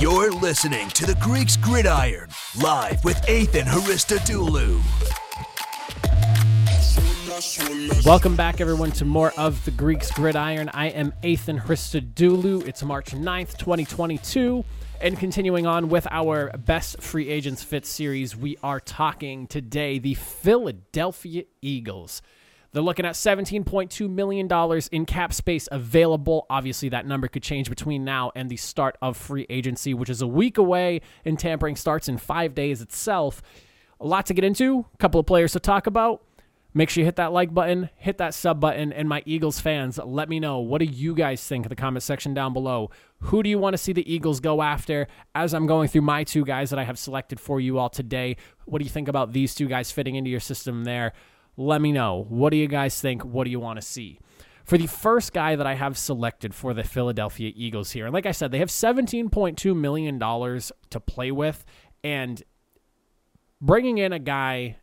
You're listening to the Greeks Gridiron, live with Ethan Haristodoulou. Welcome back, everyone, to more of the Greeks Gridiron. I am Ethan Hristodoulou. It's March 9th, 2022. And continuing on with our Best Free Agents Fit series, we are talking today the Philadelphia Eagles. They're looking at $17.2 million in cap space available. Obviously, that number could change between now and the start of free agency, which is a week away, and tampering starts in five days itself. A lot to get into, a couple of players to talk about. Make sure you hit that like button, hit that sub button, and my Eagles fans, let me know what do you guys think in the comment section down below. Who do you want to see the Eagles go after? As I'm going through my two guys that I have selected for you all today, what do you think about these two guys fitting into your system there? Let me know. What do you guys think? What do you want to see? For the first guy that I have selected for the Philadelphia Eagles here, and like I said, they have $17.2 million to play with, and bringing in a guy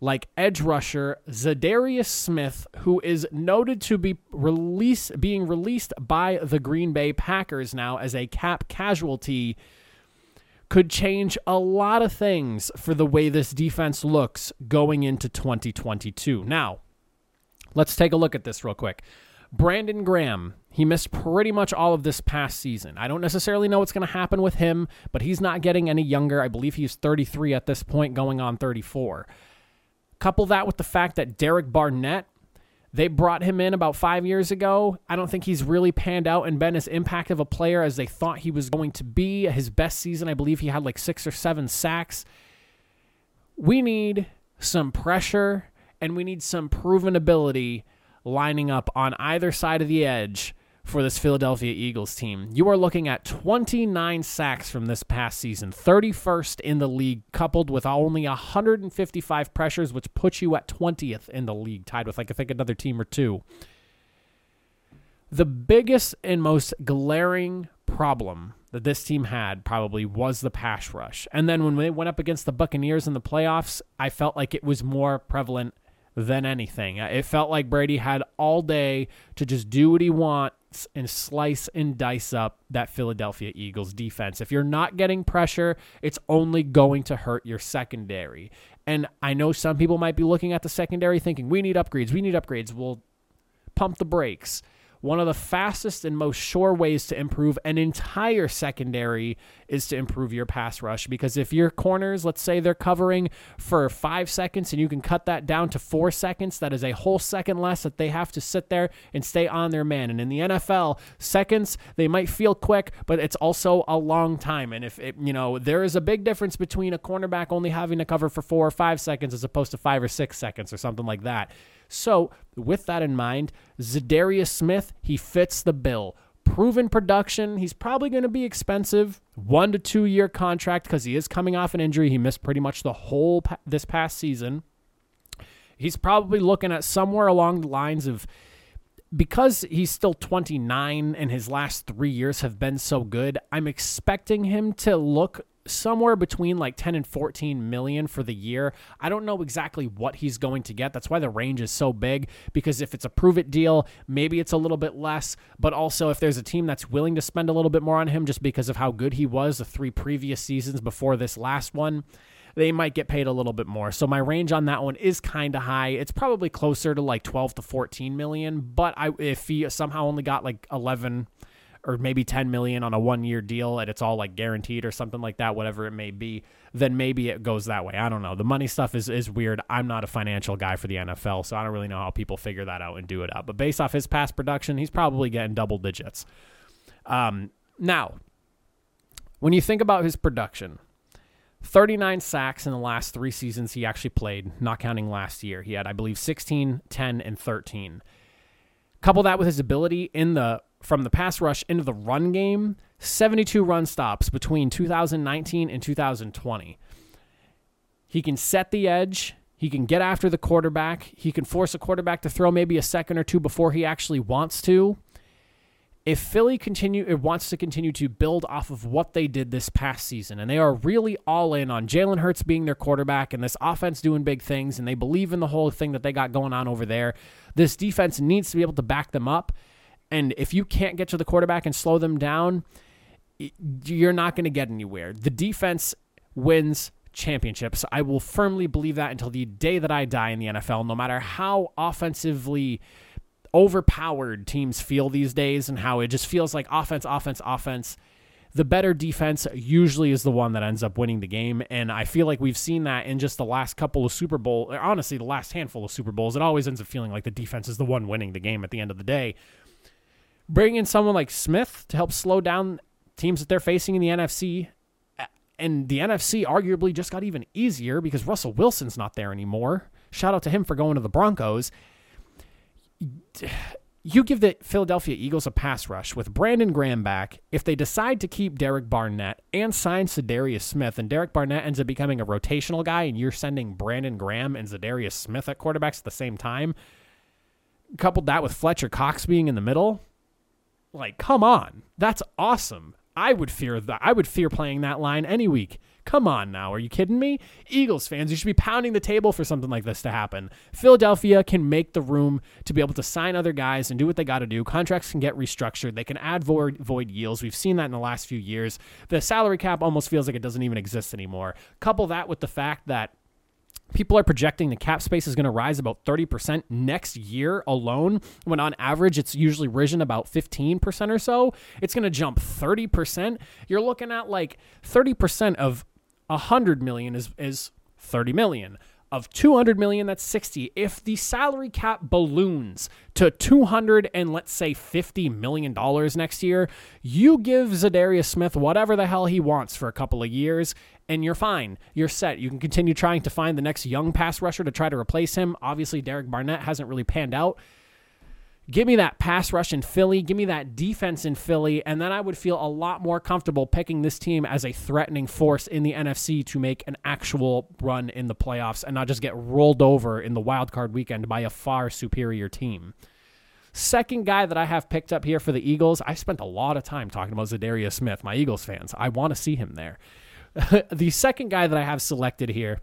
like edge rusher Za'Darius Smith, who is noted to be release, being released by the Green Bay Packers now as a cap casualty, could change a lot of things for the way this defense looks going into 2022. Now, let's take a look at this real quick. Brandon Graham, he missed pretty much all of this past season. I don't necessarily know what's going to happen with him, but he's not getting any younger. I believe he's 33 at this point, going on 34. Couple that with the fact that Derek Barnett, they brought him in about five years ago. I don't think he's really panned out and been as impactful of a player as they thought he was going to be. His best season, I believe he had like six or seven sacks. We need some pressure and we need some proven ability lining up on either side of the edge for this Philadelphia Eagles team. You are looking at 29 sacks from this past season, 31st in the league, coupled with only 155 pressures, which puts you at 20th in the league, tied with, like, I think, another team or two. The biggest and most glaring problem that this team had probably was the pass rush. And then when they went up against the Buccaneers in the playoffs, I felt like it was more prevalent than anything. It felt like Brady had all day to just do what he wants and slice and dice up that Philadelphia Eagles defense. If you're not getting pressure, it's only going to hurt your secondary. And I know some people might be looking at the secondary thinking, we need upgrades, we need upgrades. We'll pump the brakes. One of the fastest and most sure ways to improve an entire secondary is to improve your pass rush. Because if your corners, let's say they're covering for five seconds and you can cut that down to four seconds, that is a whole second less that they have to sit there and stay on their man. And in the NFL, seconds, they might feel quick, but it's also a long time. And if it, you know, there is a big difference between a cornerback only having to cover for four or five seconds as opposed to five or six seconds or something like that. So, with that in mind, Za'Darius Smith, he fits the bill. Proven production. He's probably going to be expensive. One to two year contract because he is coming off an injury. He missed pretty much the whole pa- this past season. He's probably looking at somewhere along the lines of because he's still 29 and his last three years have been so good, I'm expecting him to look somewhere between like 10 and 14 million for the year. I don't know exactly what he's going to get. That's why the range is so big because if it's a prove it deal, maybe it's a little bit less, but also if there's a team that's willing to spend a little bit more on him just because of how good he was the three previous seasons before this last one, they might get paid a little bit more. So my range on that one is kind of high. It's probably closer to like 12 to 14 million, but I if he somehow only got like 11 or maybe 10 million on a one year deal and it's all like guaranteed or something like that, whatever it may be, then maybe it goes that way. I don't know. The money stuff is, is weird. I'm not a financial guy for the NFL, so I don't really know how people figure that out and do it out. But based off his past production, he's probably getting double digits. Um, now, when you think about his production, 39 sacks in the last three seasons he actually played, not counting last year. He had, I believe, 16, 10, and 13. Couple that with his ability in the from the pass rush into the run game, 72 run stops between 2019 and 2020. He can set the edge. He can get after the quarterback. He can force a quarterback to throw maybe a second or two before he actually wants to. If Philly continue it wants to continue to build off of what they did this past season, and they are really all in on Jalen Hurts being their quarterback and this offense doing big things, and they believe in the whole thing that they got going on over there, this defense needs to be able to back them up and if you can't get to the quarterback and slow them down, you're not going to get anywhere. The defense wins championships. I will firmly believe that until the day that I die in the NFL, no matter how offensively overpowered teams feel these days and how it just feels like offense, offense, offense. The better defense usually is the one that ends up winning the game. And I feel like we've seen that in just the last couple of Super Bowl, honestly, the last handful of Super Bowls. It always ends up feeling like the defense is the one winning the game at the end of the day. Bring in someone like Smith to help slow down teams that they're facing in the NFC. And the NFC arguably just got even easier because Russell Wilson's not there anymore. Shout out to him for going to the Broncos you give the Philadelphia Eagles a pass rush with Brandon Graham back. If they decide to keep Derek Barnett and sign Za'Darius Smith, and Derek Barnett ends up becoming a rotational guy, and you're sending Brandon Graham and Za'Darius Smith at quarterbacks at the same time, coupled that with Fletcher Cox being in the middle, like, come on, that's awesome. I would fear that. I would fear playing that line any week. Come on now, are you kidding me? Eagles fans, you should be pounding the table for something like this to happen. Philadelphia can make the room to be able to sign other guys and do what they got to do. Contracts can get restructured. They can add void, void yields. We've seen that in the last few years. The salary cap almost feels like it doesn't even exist anymore. Couple that with the fact that People are projecting the cap space is going to rise about 30% next year alone, when on average it's usually risen about 15% or so. It's going to jump 30%. You're looking at like 30% of 100 million is, is 30 million of 200 million that's 60 if the salary cap balloons to 200 and let's say 50 million dollars next year you give Za'Darius Smith whatever the hell he wants for a couple of years and you're fine. You're set. You can continue trying to find the next young pass rusher to try to replace him. Obviously Derek Barnett hasn't really panned out Give me that pass rush in Philly. Give me that defense in Philly. And then I would feel a lot more comfortable picking this team as a threatening force in the NFC to make an actual run in the playoffs and not just get rolled over in the wild card weekend by a far superior team. Second guy that I have picked up here for the Eagles, I spent a lot of time talking about Za'Darius Smith, my Eagles fans. I want to see him there. the second guy that I have selected here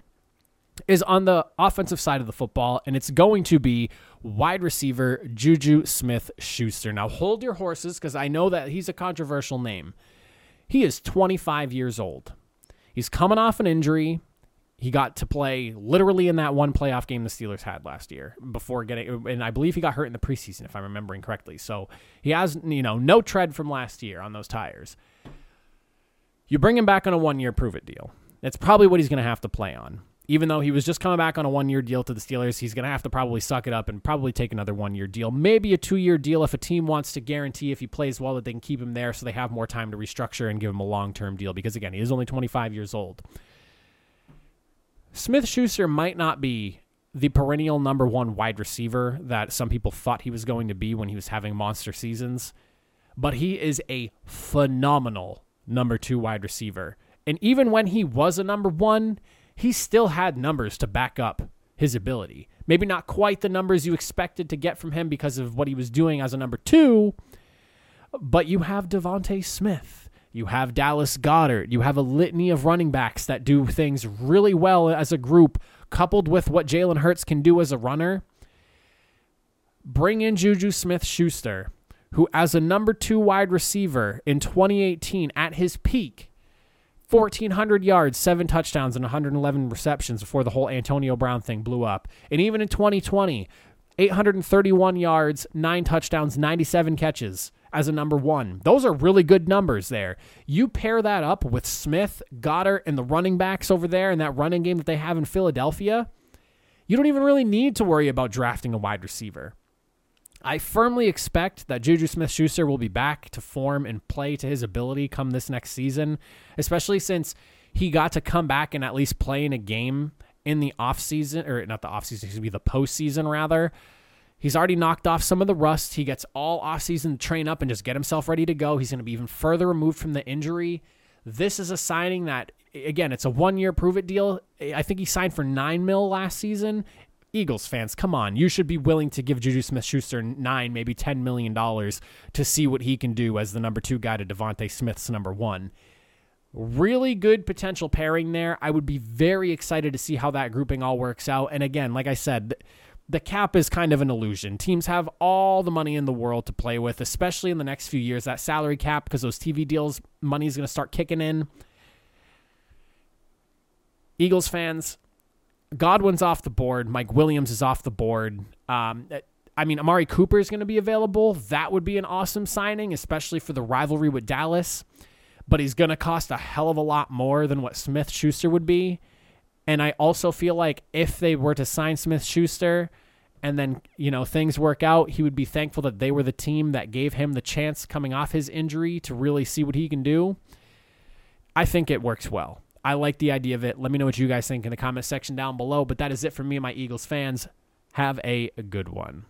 is on the offensive side of the football, and it's going to be wide receiver Juju Smith Schuster. Now, hold your horses because I know that he's a controversial name. He is 25 years old. He's coming off an injury. He got to play literally in that one playoff game the Steelers had last year before getting, and I believe he got hurt in the preseason, if I'm remembering correctly. So he has, you know, no tread from last year on those tires. You bring him back on a one year prove it deal. That's probably what he's going to have to play on even though he was just coming back on a one year deal to the Steelers, he's going to have to probably suck it up and probably take another one year deal. Maybe a two year deal if a team wants to guarantee if he plays well that they can keep him there so they have more time to restructure and give him a long term deal because, again, he is only 25 years old. Smith Schuster might not be the perennial number one wide receiver that some people thought he was going to be when he was having monster seasons, but he is a phenomenal number two wide receiver. And even when he was a number one, he still had numbers to back up his ability. Maybe not quite the numbers you expected to get from him because of what he was doing as a number two, but you have DeVonta Smith. You have Dallas Goedert. You have a litany of running backs that do things really well as a group, coupled with what Jalen Hurts can do as a runner. Bring in Juju Smith Schuster, who, as a number two wide receiver in 2018 at his peak, 1,400 yards, seven touchdowns, and 111 receptions before the whole Antonio Brown thing blew up. And even in 2020, 831 yards, nine touchdowns, 97 catches as a number one. Those are really good numbers there. You pair that up with Smith, Goedert, and the running backs over there and that running game that they have in Philadelphia, you don't even really need to worry about drafting a wide receiver. I firmly expect that Juju Smith Schuster will be back to form and play to his ability come this next season, especially since he got to come back and at least play in a game in the offseason, or not the offseason, excuse me, the postseason rather. He's already knocked off some of the rust. He gets all offseason to train up and just get himself ready to go. He's going to be even further removed from the injury. This is a signing that, again, it's a one year prove it deal. I think he signed for nine mil last season. Eagles fans, come on. You should be willing to give Juju Smith Schuster nine, maybe $10 million to see what he can do as the number two guy to DeVonta Smith's number one. Really good potential pairing there. I would be very excited to see how that grouping all works out. And again, like I said, the cap is kind of an illusion. Teams have all the money in the world to play with, especially in the next few years. That salary cap, because those TV deals, money is going to start kicking in. Eagles fans, Godwin's off the board. Mike Williams is off the board. Um, I mean, Amari Cooper is going to be available. That would be an awesome signing, especially for the rivalry with Dallas. But he's going to cost a hell of a lot more than what Smith Schuster would be. And I also feel like if they were to sign Smith Schuster and then, you know, things work out, he would be thankful that they were the team that gave him the chance coming off his injury to really see what he can do. I think it works well. I like the idea of it. Let me know what you guys think in the comment section down below. But that is it for me and my Eagles fans. Have a good one.